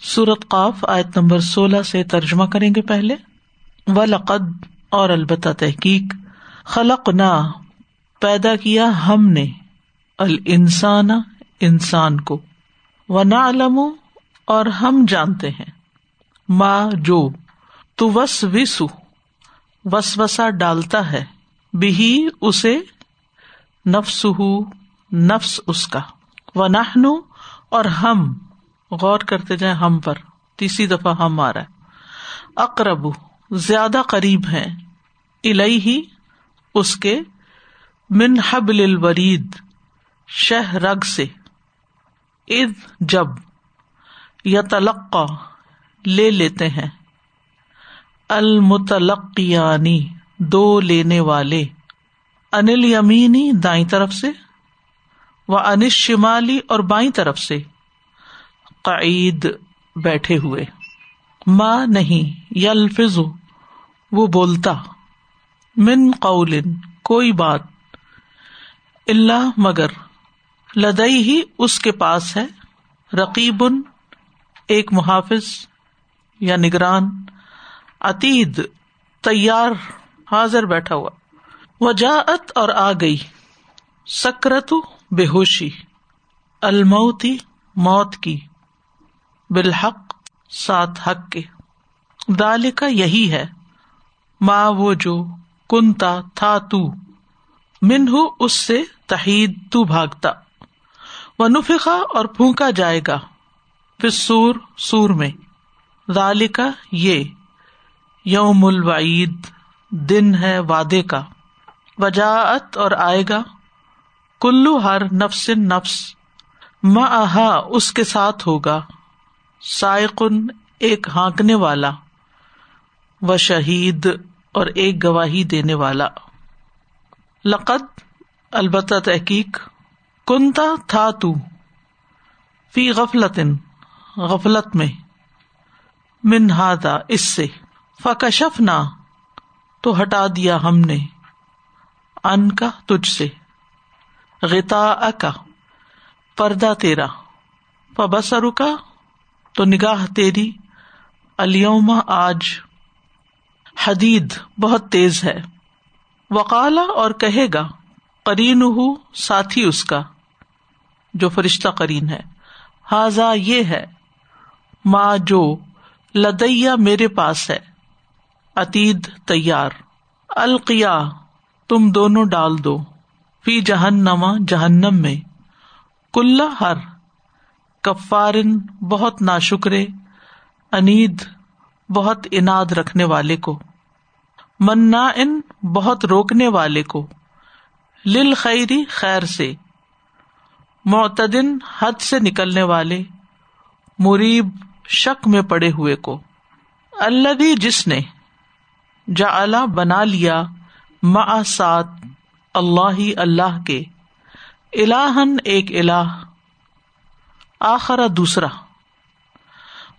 سورت قاف آیت نمبر سولہ سے ترجمہ کریں گے پہلے۔ و لقد اور البتہ تحقیق خلق نہ پیدا کیا ہم نے۔ السان انسان کو۔ و نہ علم اور ہم جانتے ہیں۔ ماں جو۔ تو وس وسو وس وسا ڈالتا ہے۔ بھی اسے۔ نفس نفس اس کا۔ و نہ اور ہم۔ غور کرتے جائیں ہم پر۔ تیسری دفعہ ہم آ رہا ہے۔ اقرب زیادہ قریب ہے الہی ہی اس کے من حبل الورید، شہ رگ سے۔ اد جب یا تلقا لے لیتے ہیں۔ المتلقیانی، دو لینے والے۔ انل یمینی دائیں طرف سے، و انش شمالی اور بائیں طرف سے۔ قعید بیٹھے ہوئے۔ ماں نہیں، یلفظ، وہ بولتا۔ من قول، کوئی بات۔ اللہ مگر لدئی ہی اس کے پاس ہے۔ رقیب، ایک محافظ یا نگران۔ عتید، تیار، حاضر بیٹھا ہوا۔ وجاعت اور آ گئی۔ سکرت بے ہوشی۔ الموتی موت کی۔ بالحق سات حق کے۔ دال کا یہی ہے ماں وہ جو کنتا تھا تو من ہو اس سے تحید تو بھاگتا۔ و نفقا اور پھونکا جائے گا۔ پھر سور سور میں۔ دال کا یہ، یوم الوعید، دن ہے وعدے کا۔ وجاعت اور آئے گا۔ کلو ہر نفس نفس مہا اس کے ساتھ ہوگا۔ سائقن ایک ہانکنے والا و شہید اور ایک گواہی دینے والا۔ لقت البتہ تحقیق، کنتا تھا تو۔ فی غفلت غفلت میں۔ منہادا اس سے۔ فکشف نہ تو ہٹا دیا ہم نے۔ ان کا تجھ سے۔ غتا کا پردہ تیرا۔ پبسر کا تو نگاہ تیری الیوما آج۔ حدید بہت تیز ہے۔ وکالا اور کہے گا کرین ساتھی اس کا، جو فرشتہ کرین ہے۔ حاضا یہ ہے ماں جو لدیا میرے پاس ہے۔ عتید تیار۔ القیا، تم دونوں ڈال دو۔ فی جہنما جہنم میں۔ کل ہر۔ کفارن بہت نا شکرے انید بہت اناد رکھنے والے کو منا ان بہت روکنے والے کو لل خیری خیر سے، معتدن حد سے نکلنے والے، مریب شک میں پڑے ہوئے کو۔ اللہ جس نے جا بنا لیا سات اللہ ہی اللہ کے الہن ایک الہ۔ آخرا دوسرا۔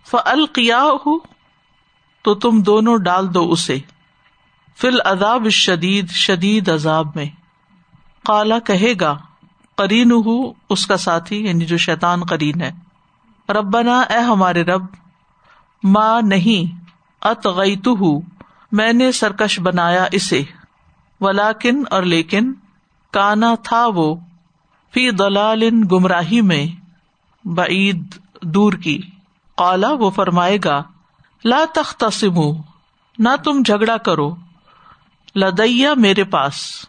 ف القیا ہو تو تم دونوں ڈال دو اسے۔ فل اداب شدید شدید عذاب میں۔ کالا کہے گا کرین ہوں اس کا ساتھی یعنی جو شیتان کرین ہے۔ ربنا، اے ہمارے رب ماں نہیں ات ہوں میں نے سرکش بنایا اسے۔ ولاکن اور لیکن، کانا تھا وہ۔ فی دلال گمراہی میں۔ بعید دور کی۔ کالا وہ فرمائے گا، لا تخت نہ تم جھگڑا کرو، لدیا میرے پاس۔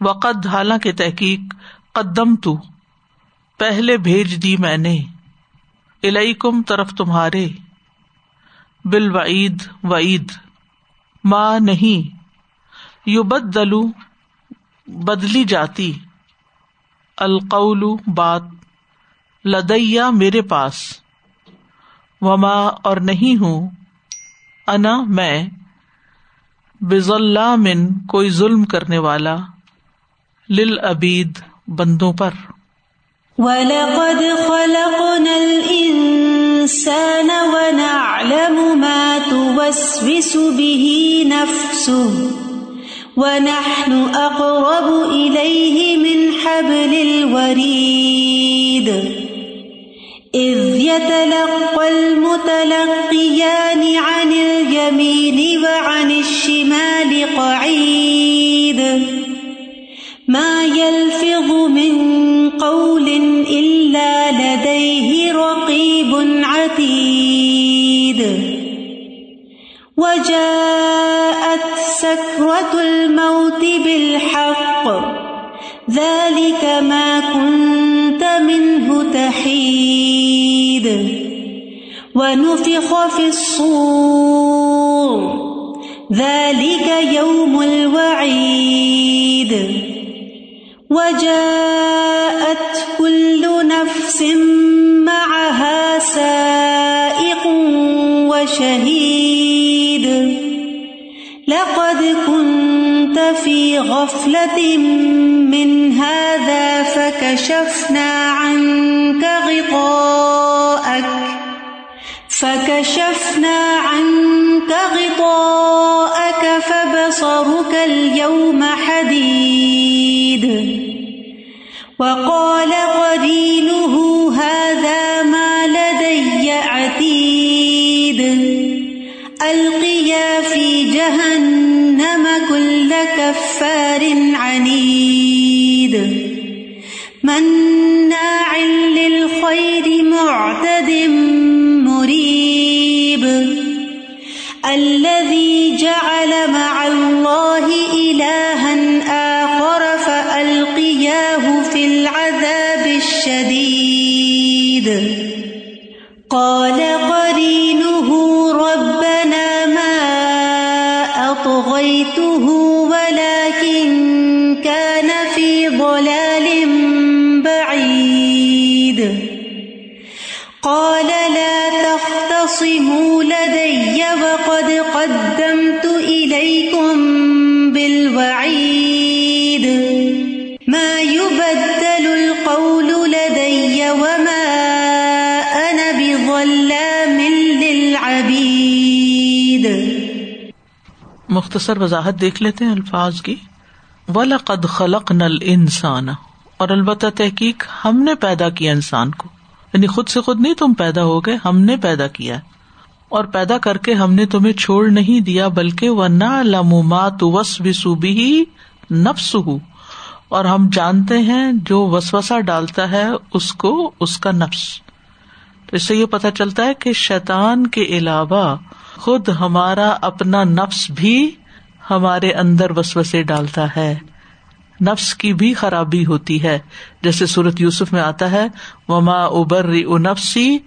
وقت حالانکہ تحقیق قدم تو پہلے بھیج دی میں نے۔ کم طرف تمہارے۔ بال وعید۔ وعید ماں نہیں یو بد دلو بدلی جاتی۔ القول، بات۔ لدیا میرے پاس۔ وما اور نہیں ہوں۔ انا میں۔ بز من کوئی ظلم کرنے والا۔ لل ابید بندوں پر۔ وَلَقَدْ خَلَقْنَا الْإِنسَانَ وَنَعْلَمُ مَا تُوَسْوِسُ بِهِ نَفْسُهُ۔ وَنَحْنُ أَقْرَبُ إِلَيْهِ مِنْ حَبْلِ الْوَرِيدِ۔ إذ يتلقى المتلقيان عن اليمين وعن الشمال قعيد. ما يلفظ من قول إلا لديه رقيب عتيد. وجاءت سكرة الموت بالحق. ذلك ما كنت ونفخ في الصور. ذلك يوم الوعيد. وجاء اليوم حديد. وقال قرينه هذا ما لدي عتيد. القيا في جهنم كل كفار عنيد. مختصر وضاحت دیکھ لیتے ہیں الفاظ کی۔ وَلَقَدْ خَلَقْنَا الْإِنسَانَ۔ اور البتہ تحقیق ہم نے پیدا کیا انسان کو۔ یعنی خود سے خود نہیں تم پیدا ہو گئے، ہم نے پیدا کیا۔ اور پیدا کر کے ہم نے تمہیں چھوڑ نہیں دیا، بلکہ وہ نہ لمات وس بسوبی نفس ہو اور ہم جانتے ہیں جو وسوسا ڈالتا ہے اس کو، اس کا نفس۔ تو اس سے یہ پتا چلتا ہے کہ شیطان کے علاوہ خود ہمارا اپنا نفس بھی ہمارے اندر وسوسے ڈالتا ہے۔ نفس کی بھی خرابی ہوتی ہے۔ جیسے سورت یوسف میں آتا ہے، وما ابر نفسی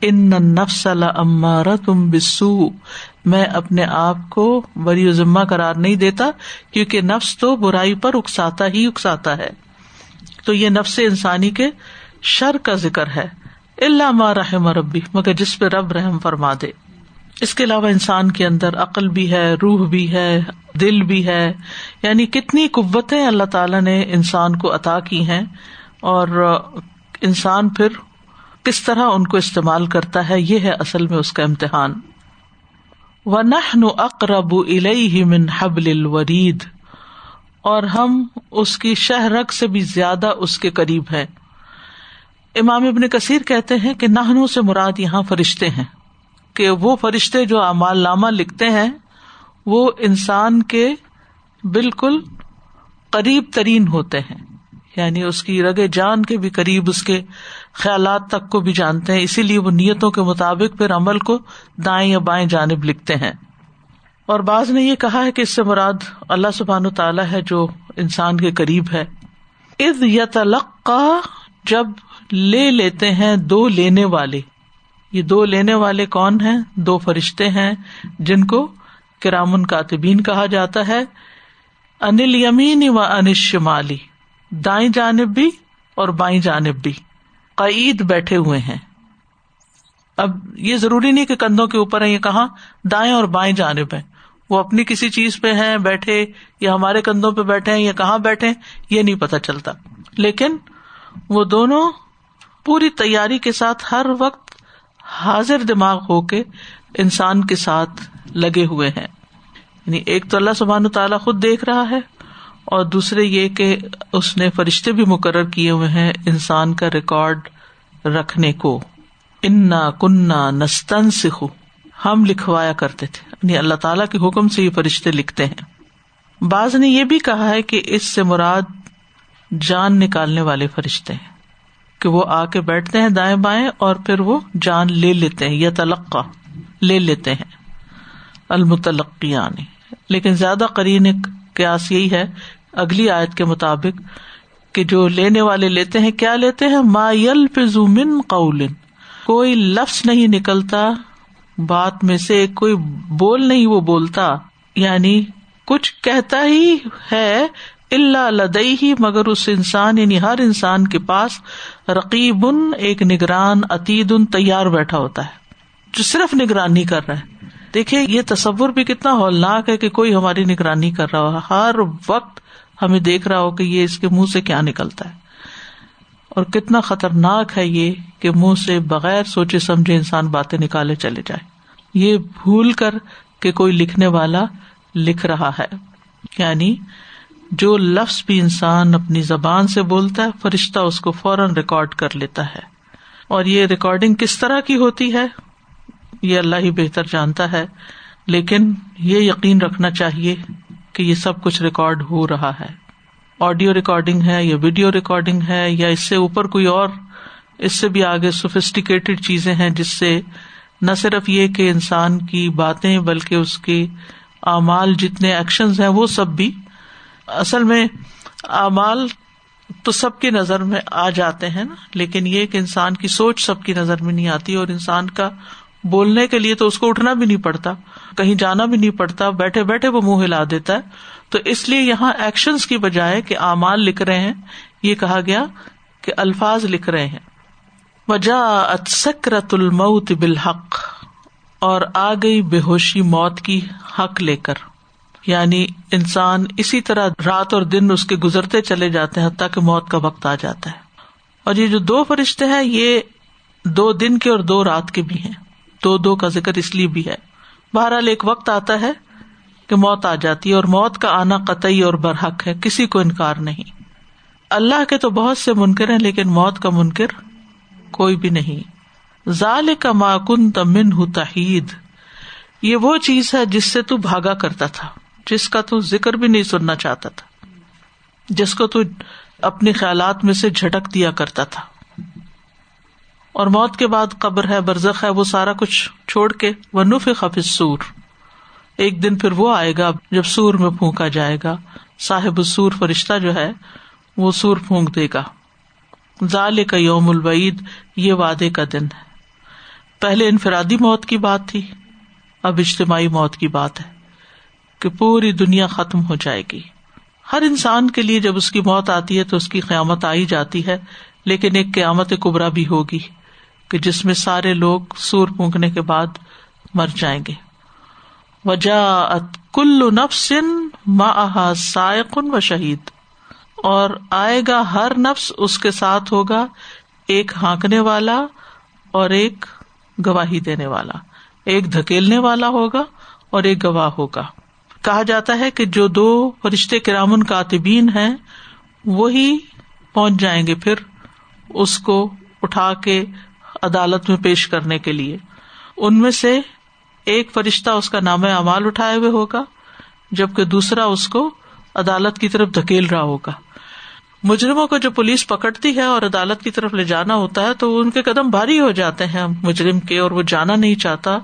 ان نفس امارا تم بسو میں اپنے آپ کو بری و ذمہ قرار نہیں دیتا، کیونکہ نفس تو برائی پر اکساتا ہی اکساتا ہے۔ تو یہ نفس انسانی کے شر کا ذکر ہے۔ اللہ رحم ربی مگر جس پہ رب رحم فرما دے۔ اس کے علاوہ انسان کے اندر عقل بھی ہے، روح بھی ہے، دل بھی ہے یعنی کتنی قوتیں اللہ تعالی نے انسان کو عطا کی ہیں اور انسان پھر کس طرح ان کو استعمال کرتا ہے، یہ ہے اصل میں اس کا امتحان۔ و نہ اقرب من حبل الورید اور ہم اس کی شہ رگ سے بھی زیادہ اس کے قریب ہے امام ابن کثیر کہتے ہیں کہ نہنوں سے مراد یہاں فرشتے ہیں۔ کہ وہ فرشتے جو امال نامہ لکھتے ہیں، وہ انسان کے بالکل قریب ترین ہوتے ہیں۔ یعنی اس کی رگ جان کے بھی قریب، اس کے خیالات تک کو بھی جانتے ہیں۔ اسی لیے وہ نیتوں کے مطابق پھر عمل کو دائیں یا بائیں جانب لکھتے ہیں۔ اور بعض نے یہ کہا ہے کہ اس سے مراد اللہ سبحان تعالیٰ ہے جو انسان کے قریب ہے۔ از یا جب لے لیتے ہیں دو لینے والے۔ یہ دو لینے والے کون ہیں؟ دو فرشتے ہیں جن کو کرامن کاتبین کہا جاتا ہے۔ انل یمین و انش شمالی، دائیں جانب بھی اور بائیں جانب بھی۔ قید بیٹھے ہوئے ہیں۔ اب یہ ضروری نہیں کہ کندھوں کے اوپر ہے یہ کہاں؟ دائیں اور بائیں جانب ہے وہ اپنی کسی چیز پہ ہیں، بیٹھے یا ہمارے کندھوں پہ بیٹھے ہیں یا کہاں بیٹھے یہ نہیں پتا چلتا۔ لیکن وہ دونوں پوری تیاری کے ساتھ ہر وقت حاضر دماغ ہو کے انسان کے ساتھ لگے ہوئے ہیں۔ یعنی ایک تو اللہ سبحان تعالیٰ خود دیکھ رہا ہے اور دوسرے یہ کہ اس نے فرشتے بھی مقرر کیے ہوئے ہیں انسان کا ریکارڈ رکھنے کو۔ انا کنہ نستن سکھو ہم لکھوایا کرتے تھے۔ یعنی اللہ تعالیٰ کے حکم سے یہ فرشتے لکھتے ہیں۔ بعض نے یہ بھی کہا ہے کہ اس سے مراد جان نکالنے والے فرشتے ہیں۔ کہ وہ آ کے بیٹھتے ہیں دائیں بائیں اور پھر وہ جان لے لیتے ہیں یا تلقہ لے لیتے ہیں المتلقیانی لیکن زیادہ قرین قیاس یہی ہے اگلی آیت کے مطابق کہ جو لینے والے لیتے ہیں، کیا لیتے ہیں؟ ما یل فضومن قول۔ کوئی لفظ نہیں نکلتا، بات میں سے کوئی بول نہیں وہ بولتا یعنی کچھ کہتا ہی ہے اللہ لدئی ہی مگر اس انسان یعنی ہر انسان کے پاس رقیب ایک نگران، عتید ان تیار بیٹھا ہوتا ہے، جو صرف نگرانی کر رہا ہے۔ دیکھیے، یہ تصور بھی کتنا ہولناک ہے کہ کوئی ہماری نگرانی کر رہا ہو، ہر وقت ہمیں دیکھ رہا ہو کہ یہ اس کے منہ سے کیا نکلتا ہے۔ اور کتنا خطرناک ہے یہ کہ منہ سے بغیر سوچے سمجھے انسان باتیں نکالے چلے جائے۔ یہ بھول کر کہ کوئی لکھنے والا لکھ رہا ہے۔ یعنی جو لفظ بھی انسان اپنی زبان سے بولتا ہے، فرشتہ اس کو فوراً ریکارڈ کر لیتا ہے۔ اور یہ ریکارڈنگ کس طرح کی ہوتی ہے؟ یہ اللہ ہی بہتر جانتا ہے۔ لیکن یہ یقین رکھنا چاہیے کہ یہ سب کچھ ریکارڈ ہو رہا ہے۔ آڈیو ریکارڈنگ ہے یا ویڈیو ریکارڈنگ ہے یا اس سے اوپر کوئی اور، اس سے بھی آگے سوفسٹیکیٹڈ چیزیں ہیں جس سے نہ صرف یہ کہ انسان کی باتیں بلکہ اس کے اعمال جتنے ایکشن ہیں وہ سب بھی اصل میں اعمال تو سب کی نظر میں آ جاتے ہیں نا، لیکن یہ کہ انسان کی سوچ سب کی نظر میں نہیں آتی اور انسان کا بولنے کے لیے تو اس کو اٹھنا بھی نہیں پڑتا، کہیں جانا بھی نہیں پڑتا، بیٹھے بیٹھے وہ منہ ہلا دیتا ہے۔ تو اس لیے یہاں ایکشن کی بجائے کہ اعمال لکھ رہے ہیں، یہ کہا گیا کہ الفاظ لکھ رہے ہیں۔ وجہ سکرت الموت بالحق، اور آ گئی بے ہوشی موت کی حق لے کر۔ یعنی انسان اسی طرح رات اور دن اس کے گزرتے چلے جاتے ہیں حتیٰ کہ موت کا وقت آ جاتا ہے۔ اور یہ جو دو فرشتے ہیں، یہ دو دن کے اور دو رات کے بھی ہیں۔ دو دو کا ذکر اس لیے بھی ہے۔ بہرحال ایک وقت آتا ہے کہ موت آ جاتی ہے اور موت کا آنا قطعی اور برحق ہے، کسی کو انکار نہیں۔ اللہ کے تو بہت سے منکر ہیں، لیکن موت کا منکر کوئی بھی نہیں۔ ظال کا ماکن تمن ہُ تحید۔ یہ وہ چیز ہے جس سے تو بھاگا کرتا تھا۔ جس کا تو ذکر بھی نہیں سننا چاہتا تھا۔ جس کو تو اپنے خیالات میں سے جھٹک دیا کرتا تھا۔ اور موت کے بعد قبر ہے، برزخ ہے، وہ سارا کچھ چھوڑ کے وہ نف خفظ سور ایک دن پھر وہ آئے گا جب سور میں پھونکا جائے گا۔ صاحب سور فرشتہ جو ہے، وہ سور پھونک دے گا۔ ظال کا یوم البعید یہ وعدے کا دن ہے۔ پہلے انفرادی موت کی بات تھی، اب اجتماعی موت کی بات ہے۔ کہ پوری دنیا ختم ہو جائے گی۔ ہر انسان کے لیے جب اس کی موت آتی ہے تو اس کی قیامت آئی جاتی ہے، لیکن ایک قیامت کبرا بھی ہوگی کہ جس میں سارے لوگ سور پونکنے کے بعد مر جائیں گے۔ وجا کل نفسن ما سائقن و شہید۔ اور آئے گا ہر نفس اس کے ساتھ ہوگا، ایک ہانکنے والا اور ایک گواہی دینے والا۔ ایک دھکیلنے والا ہوگا اور ایک گواہ ہوگا۔ کہا جاتا ہے کہ جو دو فرشتے کرامن کاتبین ہیں، وہی پہنچ جائیں گے پھر اس کو اٹھا کے عدالت میں پیش کرنے کے لیے۔ ان میں سے ایک فرشتہ اس کا نام امال اٹھائے ہوئے ہوگا، جبکہ دوسرا اس کو عدالت کی طرف دھکیل رہا ہوگا۔ مجرموں کو جو پولیس پکڑتی ہے اور عدالت کی طرف لے جانا ہوتا ہے، تو ان کے قدم بھاری ہو جاتے ہیں۔ مجرم کے اور وہ جانا نہیں چاہتا۔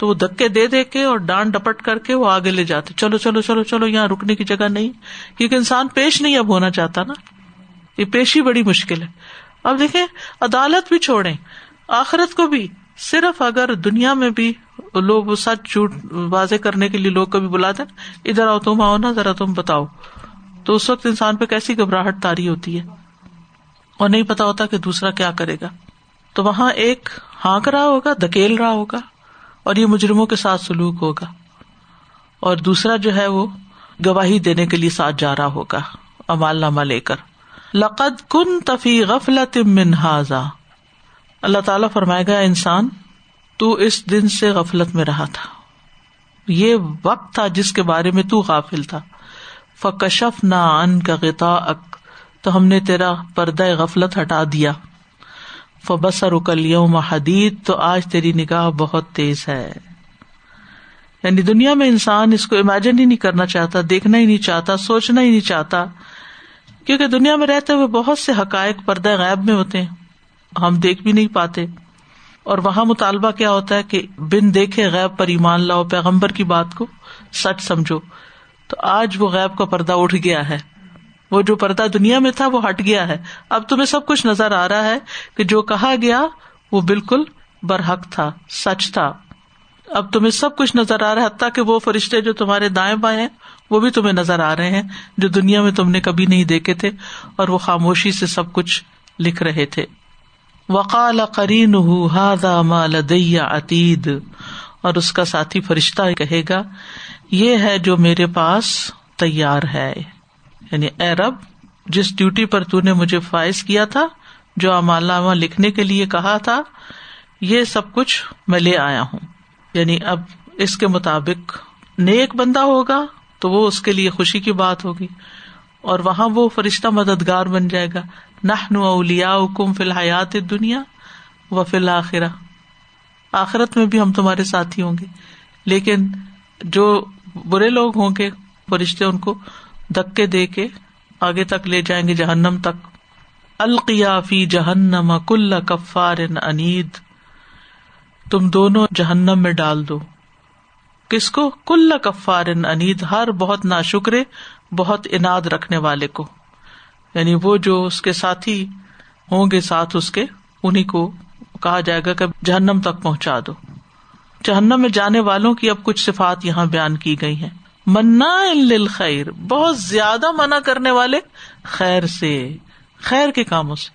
تو وہ دھکے دے دے کے اور ڈانٹ ڈپٹ کر کے وہ آگے لے جاتے۔ چلو چلو چلو چلو، یہاں رکنے کی جگہ نہیں۔ کیونکہ انسان پیش نہیں اب ہونا چاہتا نا۔ یہ پیشی بڑی مشکل ہے۔ اب دیکھیں، عدالت بھی چھوڑے آخرت کو بھی صرف اگر دنیا میں بھی لوگ سچ جھوٹ واضح کرنے کے لیے لوگ کبھی بلاتے ادھر آؤ، تم آؤ نا، ذرا تم بتاؤ۔ تو اس وقت انسان پہ کیسی گھبراہٹ تاری ہوتی ہے۔ اور نہیں پتا ہوتا کہ دوسرا کیا کرے گا۔ تو وہاں ایک ہانک رہا ہوگا، دھکیل رہا ہوگا۔ اور یہ مجرموں کے ساتھ سلوک ہوگا۔ اور دوسرا جو ہے وہ گواہی دینے کے لیے ساتھ جا رہا ہوگا، امال نامہ لے کر۔ لقد کن تفی غفلت منہذا اللہ تعالیٰ فرمائے گا انسان، تو اس دن سے غفلت میں رہا تھا۔ یہ وقت تھا جس کے بارے میں تو غافل تھا۔ فکشف نہ ان کا غتا اک تو ہم نے تیرا پردہ غفلت ہٹا دیا۔ فبسر کل یوم حدید، تو آج تیری نگاہ بہت تیز ہے۔ یعنی دنیا میں انسان اس کو امیجن ہی نہیں کرنا چاہتا، دیکھنا ہی نہیں چاہتا، سوچنا ہی نہیں چاہتا۔ کیونکہ دنیا میں رہتے ہوئے بہت سے حقائق پردہ غائب میں ہوتے ہیں۔ ہم دیکھ بھی نہیں پاتے۔ اور وہاں مطالبہ کیا ہوتا ہے کہ بن دیکھے غیب پر ایمان لاؤ، پیغمبر کی بات کو سچ سمجھو۔ تو آج وہ غیب کا پردہ اٹھ گیا ہے۔ وہ جو پردہ دنیا میں تھا وہ ہٹ گیا ہے۔ اب تمہیں سب کچھ نظر آ رہا ہے کہ جو کہا گیا وہ بالکل برحق تھا، سچ تھا۔ اب تمہیں سب کچھ نظر آ رہا ہے، حتیٰ کہ وہ فرشتے جو تمہارے دائیں بائیں وہ بھی تمہیں نظر آ رہے ہیں، جو دنیا میں تم نے کبھی نہیں دیکھے تھے اور وہ خاموشی سے سب کچھ لکھ رہے تھے۔ وقال قرین مالدیا عتید اور اس کا ساتھی فرشتہ کہے گا، یہ ہے جو میرے پاس تیار ہے۔ یعنی اے رب، جس ڈیوٹی پر تو نے مجھے فائز کیا تھا، جو امالامہ لکھنے کے لیے کہا تھا، یہ سب کچھ میں لے آیا ہوں۔ یعنی اب اس کے مطابق نیک بندہ ہوگا تو وہ اس کے لیے خوشی کی بات ہوگی، اور وہاں وہ فرشتہ مددگار بن جائے گا۔ نہ اولیا حکم فی الحیات دنیا و فی الآخرہ آخرت میں بھی ہم تمہارے ساتھی ہوں گے، لیکن جو برے لوگ ہوں گے، فرشتے ان کو دکے دے کے آگے تک لے جائیں گے جہنم تک۔ القیا فی جہنم کل کفار انید۔ تم دونوں جہنم میں ڈال دو۔ کس کو؟ کل کفار انید، ہر بہت نا شکرے بہت اناد رکھنے والے کو۔ یعنی وہ جو اس کے ساتھی ہوں گے، ساتھ اس کے انہیں کو کہا جائے گا کہ جہنم تک پہنچا دو۔ جہنم میں جانے والوں کی اب کچھ صفات یہاں بیان کی گئی ہیں۔ منا خیر بہت زیادہ منع کرنے والے خیر سے، خیر کے کاموں سے۔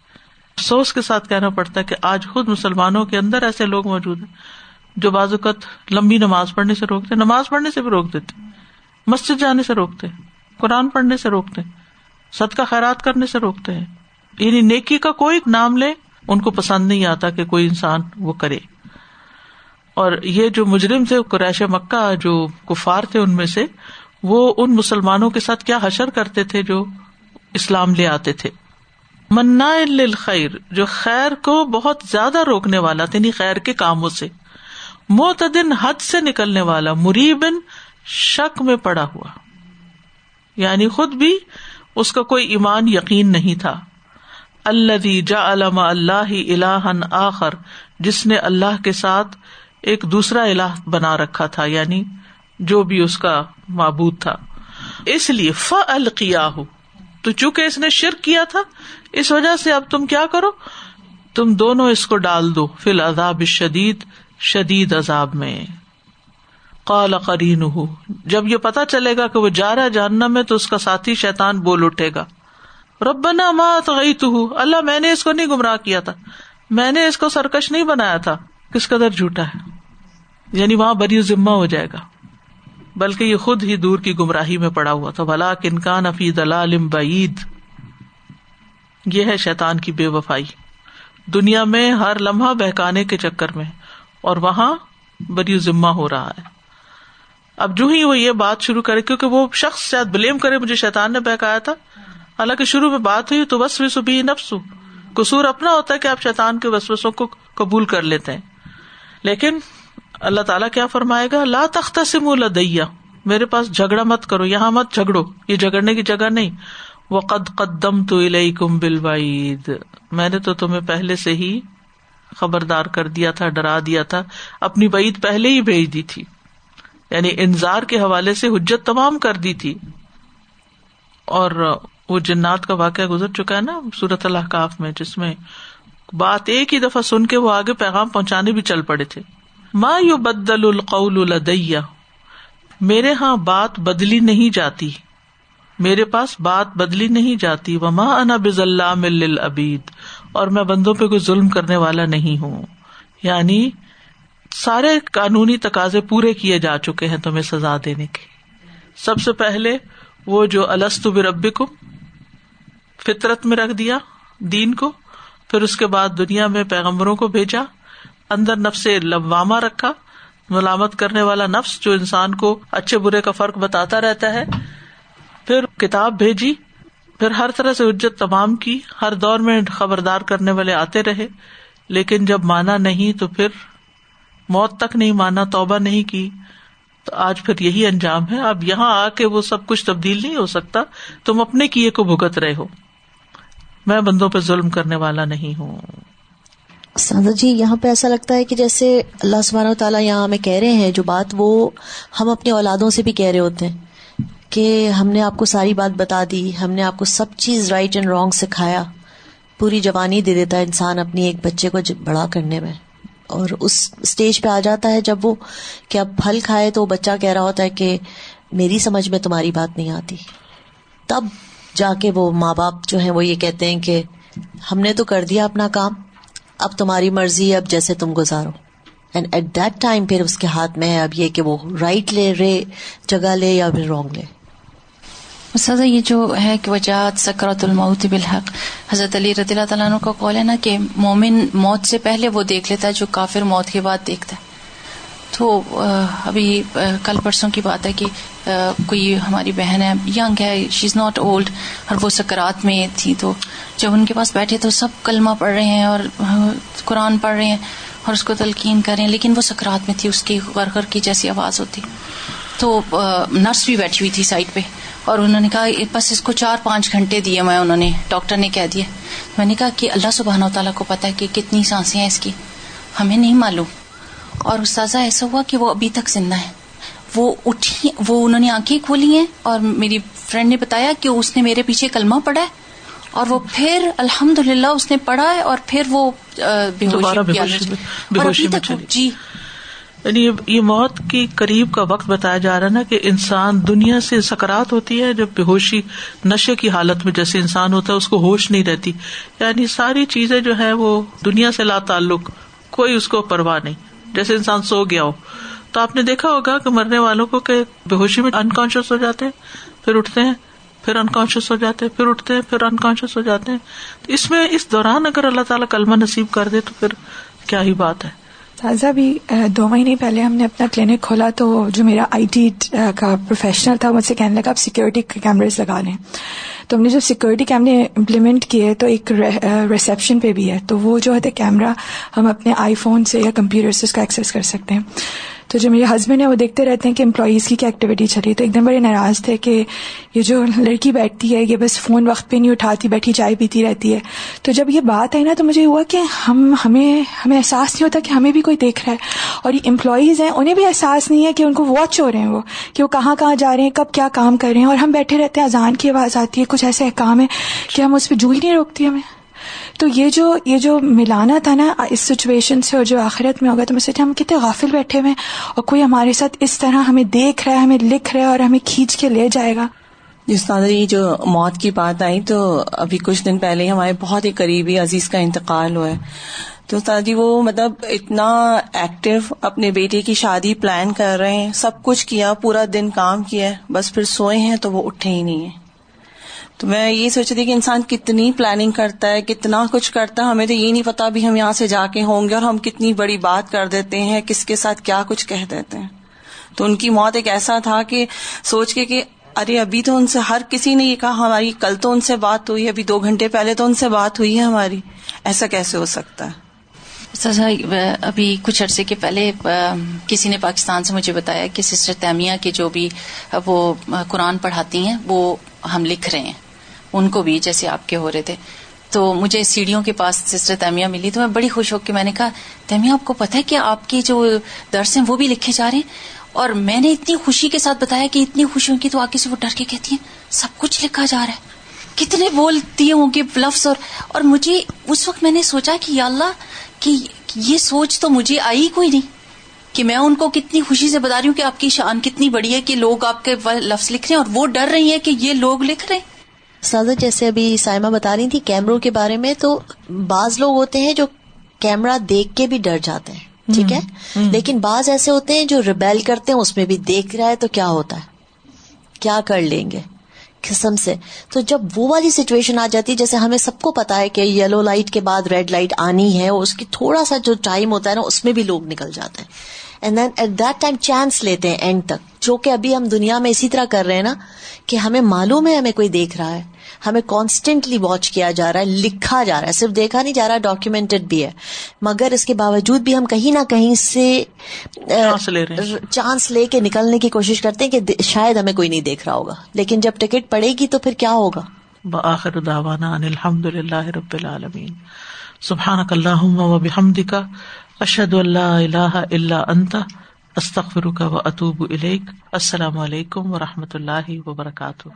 افسوس کے ساتھ کہنا پڑتا ہے کہ آج خود مسلمانوں کے اندر ایسے لوگ موجود ہیں جو بعض اوقات لمبی نماز پڑھنے سے روکتے نماز پڑھنے سے بھی روک دیتے مسجد جانے سے روکتے قرآن پڑھنے سے روکتے صدقہ خیرات کرنے سے روکتے ہیں۔ یعنی نیکی کا کوئی نام لے، ان کو پسند نہیں آتا کہ کوئی انسان وہ کرے۔ اور یہ جو مجرم تھے، قریش مکہ جو کفار تھے ان میں سے، وہ ان مسلمانوں کے ساتھ کیا حشر کرتے تھے جو اسلام لے آتے تھے؟ منا خیر جو خیر کو بہت زیادہ روکنے والا تھا یعنی خیر کے کاموں سے، معتدن حد سے نکلنے والا مریبن شک میں پڑا ہوا۔ یعنی خود بھی اس کا کوئی ایمان یقین نہیں تھا۔ اللہ جا علم اللہ الہن آخر، جس نے اللہ کے ساتھ ایک دوسرا الہ بنا رکھا تھا یعنی جو بھی اس کا معبود تھا۔ اس لیے ف القیا ہو تو چونکہ اس نے شرک کیا تھا، اس وجہ سے اب تم کیا کرو؟ تم دونوں اس کو ڈال دو، فی العذاب شدید شدید عذاب میں۔ قال قرین ہو جب یہ پتا چلے گا کہ وہ جا رہا جاننا میں، تو اس کا ساتھی شیتان بول اٹھے گا۔ ربنا مات گئی تو اللہ میں نے اس کو نہیں گمراہ کیا تھا۔ میں نے اس کو سرکش نہیں بنایا تھا۔ کس قدر جھوٹا ہے۔ یعنی وہاں بری ذمہ ہو جائے گا۔ بلکہ یہ خود ہی دور کی گمراہی میں پڑا ہوا تھا۔ بھلا کنکان افی دلال بعید یہ ہے شیتان کی بے وفائی۔ دنیا میں ہر لمحہ بہکانے کے چکر میں۔ اور وہاں بری ذمہ ہو رہا ہے۔ اب جو ہی وہ یہ بات شروع کرے، کیونکہ وہ شخص شاید بلیم کرے، مجھے شیتان نے بہکایا تھا۔ حالانکہ شروع میں بات ہوئی، تو بس بھی نفسو قصور اپنا ہوتا ہے کہ آپ شیتان کے وسوسوں کو قبول کر لیتے ہیں۔ لیکن اللہ تعالیٰ کیا فرمائے گا؟ لا تخت سے لدیا۔ میرے پاس جھگڑا مت کرو، یہاں مت جھگڑو۔ یہ جھگڑنے کی جگہ نہیں۔ وہ قد قدم تو کم بل میں نے تو تمہیں پہلے سے ہی خبردار کر دیا تھا، ڈرا دیا تھا۔ اپنی بعید پہلے ہی بھیج دی تھی۔ یعنی انضار کے حوالے سے حجت تمام کر دی تھی۔ اور وہ جنات کا واقعہ گزر چکا ہے نا سورت اللہ کاف میں، جس میں بات ایک ہی دفعہ سن کے وہ آگے پیغام پہنچانے بھی چل پڑے تھے۔ ماں یو بدل القول الدیا میرے یہاں بات بدلی نہیں جاتی۔ میرے پاس بات بدلی نہیں جاتی۔ وہ ماں انا بز اللہ ابید اور میں بندوں پہ کوئی ظلم کرنے والا نہیں ہوں۔ یعنی سارے قانونی تقاضے پورے کیے جا چکے ہیں تمہیں سزا دینے کے۔ سب سے پہلے وہ جو السط بربی کو فطرت میں رکھ دیا دین کو، پھر اس کے بعد دنیا میں پیغمبروں کو بھیجا۔ اندر نفس لواما رکھا، ملامت کرنے والا نفس جو انسان کو اچھے برے کا فرق بتاتا رہتا ہے، پھر کتاب بھیجی، پھر ہر طرح سے اجت تمام کی، ہر دور میں خبردار کرنے والے آتے رہے، لیکن جب مانا نہیں تو پھر موت تک نہیں مانا، توبہ نہیں کی، تو آج پھر یہی انجام ہے۔ اب یہاں آ کے وہ سب کچھ تبدیل نہیں ہو سکتا، تم اپنے کیے کو بھگت رہے ہو۔ میں بندوں پہ ظلم کرنے والا نہیں ہوں۔ سادہ جی یہاں پہ ایسا لگتا ہے کہ جیسے اللہ سبحانہ و تعالیٰ یہاں ہمیں کہہ رہے ہیں، جو بات وہ ہم اپنی اولادوں سے بھی کہہ رہے ہوتے ہیں کہ ہم نے آپ کو ساری بات بتا دی، ہم نے آپ کو سب چیز رائٹ اینڈ رانگ سکھایا، پوری جوانی دے دیتا ہے انسان اپنی ایک بچے کو بڑا کرنے میں۔ اور اس اسٹیج پہ آ جاتا ہے جب وہ کہ اب پھل کھائے تو وہ بچہ کہہ رہا ہوتا ہے کہ میری سمجھ میں تمہاری بات نہیں آتی۔ تب جا کے وہ ماں باپ جو ہے وہ یہ کہتے ہیں کہ ہم نے تو کر دیا اپنا کام اب تمہاری مرضی ہے، اب جیسے تم گزارو۔ اینڈ ایٹ دیٹ ٹائم پھر اس کے ہاتھ میں ہے اب یہ کہ وہ رائٹ لے، رے، جگہ لے یا پھر رانگ لے۔ سزا یہ جو ہے کہ وجات سکرت الموت بالحق، حضرت علی رضی اللہ تعالیٰ عنہ کا قول ہے نا کہ مومن موت سے پہلے وہ دیکھ لیتا ہے جو کافر موت کے بعد دیکھتا ہے۔ تو ابھی کل پرسوں کی بات ہے کہ کوئی ہماری بہن ہے ینگ ہے شی از ناٹ اولڈ اور وہ سکرات میں تھی، تو جب ان کے پاس بیٹھے تو سب کلمہ پڑھ رہے ہیں اور قرآن پڑھ رہے ہیں اور اس کو تلقین کر رہے ہیں، لیکن وہ سکرات میں تھی، اس کی غر کی جیسی آواز ہوتی۔ تو نرس بھی بیٹھی ہوئی تھی سائڈ پہ اور انہوں نے کہا بس اس کو چار پانچ گھنٹے دیے میں، انہوں نے، ڈاکٹر نے کہہ دیا۔ میں نے کہا کہ اللہ سبحانہ و تعالیٰ کو پتا ہے کہ کتنی سانسیں ہیں اس کی۔ ہمیں نہیں معلوم۔ اور استاذہ ایسا ہوا کہ وہ ابھی تک زندہ ہے۔ وہ اٹھی وہ انہوں نے آنکھیں کھولی ہیں اور میری فرینڈ نے بتایا کہ اس نے میرے پیچھے کلمہ پڑا ہے اور وہ پھر الحمد للہ اس نے پڑھا ہے اور پھر وہ جی۔ یعنی یہ موت کی قریب کا وقت بتایا جا رہا ہے نا کہ انسان دنیا سے سکرات ہوتی ہے جب بے ہوشی نشے کی حالت میں جیسے انسان ہوتا ہے اس کو ہوش نہیں رہتی۔ یعنی ساری چیزیں جو ہے وہ دنیا سے لا تعلق کوئی اس کو پرواہ نہیں۔ جیسے انسان سو گیا ہو۔ تو آپ نے دیکھا ہوگا کہ مرنے والوں کو کہ بے ہوشی میں انکانشیس ہو جاتے ہیں، پھر اٹھتے ہیں، پھر انکانشیس ہو جاتے ہیں، پھر اٹھتے ہیں، پھر انکانشیس ہو جاتے ہیں۔ تو اس میں، اس دوران اگر اللہ تعالیٰ کلمہ نصیب کر دے تو پھر کیا ہی بات ہے۔ تازہ بھی دو مہینے پہلے ہم نے اپنا کلینک کھولا تو جو میرا آئی ٹی کا پروفیشنل تھا، مجھ سے کہنے لگا آپ سیکورٹی کیمریز لگا لیں۔ تو ہم نے جب سیکورٹی کیمرے امپلیمنٹ کیے تو ایک ریسیپشن پہ بھی ہے۔ تو وہ جو ہے کیمرہ ہم اپنے آئی فون سے یا کمپیوٹر سے اس کا ایکسیس کر سکتے ہیں۔ تو جو میرے ہسبینڈ ہیں، وہ دیکھتے رہتے ہیں کہ امپلائیز کی کیا ایکٹیویٹی چلی تو ایک دم بڑے ناراض تھے کہ یہ جو لڑکی بیٹھتی ہے، یہ بس فون وقت پہ نہیں اٹھاتی، بیٹھی چائے پیتی رہتی ہے۔ تو جب یہ بات آئی نا، تو مجھے ہوا کہ ہم، ہمیں ہمیں احساس نہیں ہوتا کہ ہمیں بھی کوئی دیکھ رہا ہے۔ اور یہ امپلائیز ہیں، انہیں بھی احساس نہیں ہے کہ ان کو واچ ہو رہے ہیں وہ، کہ وہ کہاں کہاں جا رہے ہیں، کب کیا کام کر رہے ہیں۔ اور ہم بیٹھے رہتے ہیں، اذان کی آواز آتی ہے، کچھ ایسے کام ہے کہ ہم اس پہ جو ہی نہیں روکتی ہمیں۔ تو یہ جو یہ جو ملانا تھا نا اس سچویشن سے اور جو آخرت میں ہوگا، تو میں جی سوچا ہم کتنے غافل بیٹھے ہوئے اور کوئی ہمارے ساتھ اس طرح ہمیں دیکھ رہا ہے، ہمیں لکھ رہا ہے اور ہمیں کھینچ کے لے جائے گا؟ جس طرح یہ جو موت کی بات آئی، تو ابھی کچھ دن پہلے ہی ہمارے بہت ہی قریبی عزیز کا انتقال ہوا ہے۔ تو جی وہ مطلب اتنا ایکٹیو اپنے بیٹے کی شادی پلان کر رہے ہیں، سب کچھ کیا، پورا دن کام کیا بس پھر سوئے ہیں تو وہ اٹھے ہی نہیں ہیں۔ تو میں یہ سوچ رہی کہ انسان کتنی پلاننگ کرتا ہے، کتنا کچھ کرتا ہے، ہمیں تو یہ نہیں پتا بھی ہم یہاں سے جا کے ہوں گے اور ہم کتنی بڑی بات کر دیتے ہیں، کس کے ساتھ کیا کچھ کہہ دیتے ہیں۔ تو ان کی موت ایک ایسا تھا کہ سوچ کے کہ ارے ابھی تو ان سے ہر کسی نے یہ کہا، ہماری کل تو ان سے بات ہوئی، ابھی دو گھنٹے پہلے تو ان سے بات ہوئی ہے ہماری۔ ایسا کیسے ہو سکتا ہے؟ ابھی کچھ عرصے کے پہلے کسی نے پاکستان سے مجھے بتایا کہ سسٹر تیمیہ کے جو بھی وہ قرآن پڑھاتی ہیں، وہ ہم لکھ رہے ہیں۔ ان کو بھی جیسے آپ کے ہو رہے تھے۔ تو مجھے سیڑھیوں کے پاس سسٹر تیمیہ ملی تو میں بڑی خوش ہو کے میں نے کہا، تیمیہ، آپ کو پتا ہے کہ آپ کے جو درس ہیں وہ بھی لکھے جا رہے ہیں؟ اور میں نے اتنی خوشی کے ساتھ بتایا کہ اتنی خوشی ہوں گی تو آگے سے وہ ڈر کے کہتی ہیں، سب کچھ لکھا جا رہا ہے۔ کتنے بولتی ہوں گے لفظ اور اور مجھے اس وقت میں نے سوچا کہ یا اللہ، کہ یہ سوچ تو مجھے آئی کوئی نہیں کہ میں ان کو کتنی خوشی سے بتا رہی ہوں کہ آپ کی شان کتنی بڑی ہے کہ لوگ آپ کے لفظ لکھ رہے ہیں اور وہ ڈر رہی ہیں کہ یہ لوگ لکھ رہے ہیں۔ سازا جیسے ابھی سائمہ بتا رہی تھی کیمروں کے بارے میں تو بعض لوگ ہوتے ہیں جو کیمرہ دیکھ کے بھی ڈر جاتے ہیں ٹھیک ہے؟ لیکن بعض ایسے ہوتے ہیں جو ریبیل کرتے ہیں اس میں بھی دیکھ رہا ہے تو کیا ہوتا ہے؟ کیا کر لیں گے؟ قسم سے۔ تو جب وہ والی سچویشن آ جاتی ہے جیسے ہمیں سب کو پتا ہے کہ یلو لائٹ کے بعد ریڈ لائٹ آنی ہے اور اس کی تھوڑا سا جو ٹائم ہوتا ہے نا اس میں بھی لوگ نکل جاتے ہیں۔ And then at that time chance لیتے ہیں اینڈ تک۔ جو کہ ابھی ہم دنیا میں اسی طرح کر رہے ہیں نا کہ ہمیں معلوم ہے ہمیں کوئی دیکھ رہا ہے۔ ہمیں کانسٹینٹلی واچ کیا جا رہا ہے لکھا جا رہا ہے۔ صرف دیکھا نہیں جا رہا ڈاکیومینٹڈ بھی ہے۔ مگر اس کے باوجود بھی ہم کہیں نہ کہیں سے چانس لے کے نکلنے کی کوشش کرتے ہیں کہ شاید ہمیں کوئی نہیں دیکھ رہا ہوگا۔ لیکن جب ٹکٹ پڑے گی تو پھر کیا ہوگا؟ بآخر دعوانا ان الحمد للہ رب العالمین۔ سبحانک اللہم و بحمدک۔ اشد اللہ اللہ الا انت استغفرک و اطوب السلام علیکم و رحمۃ اللہ وبرکاتہ۔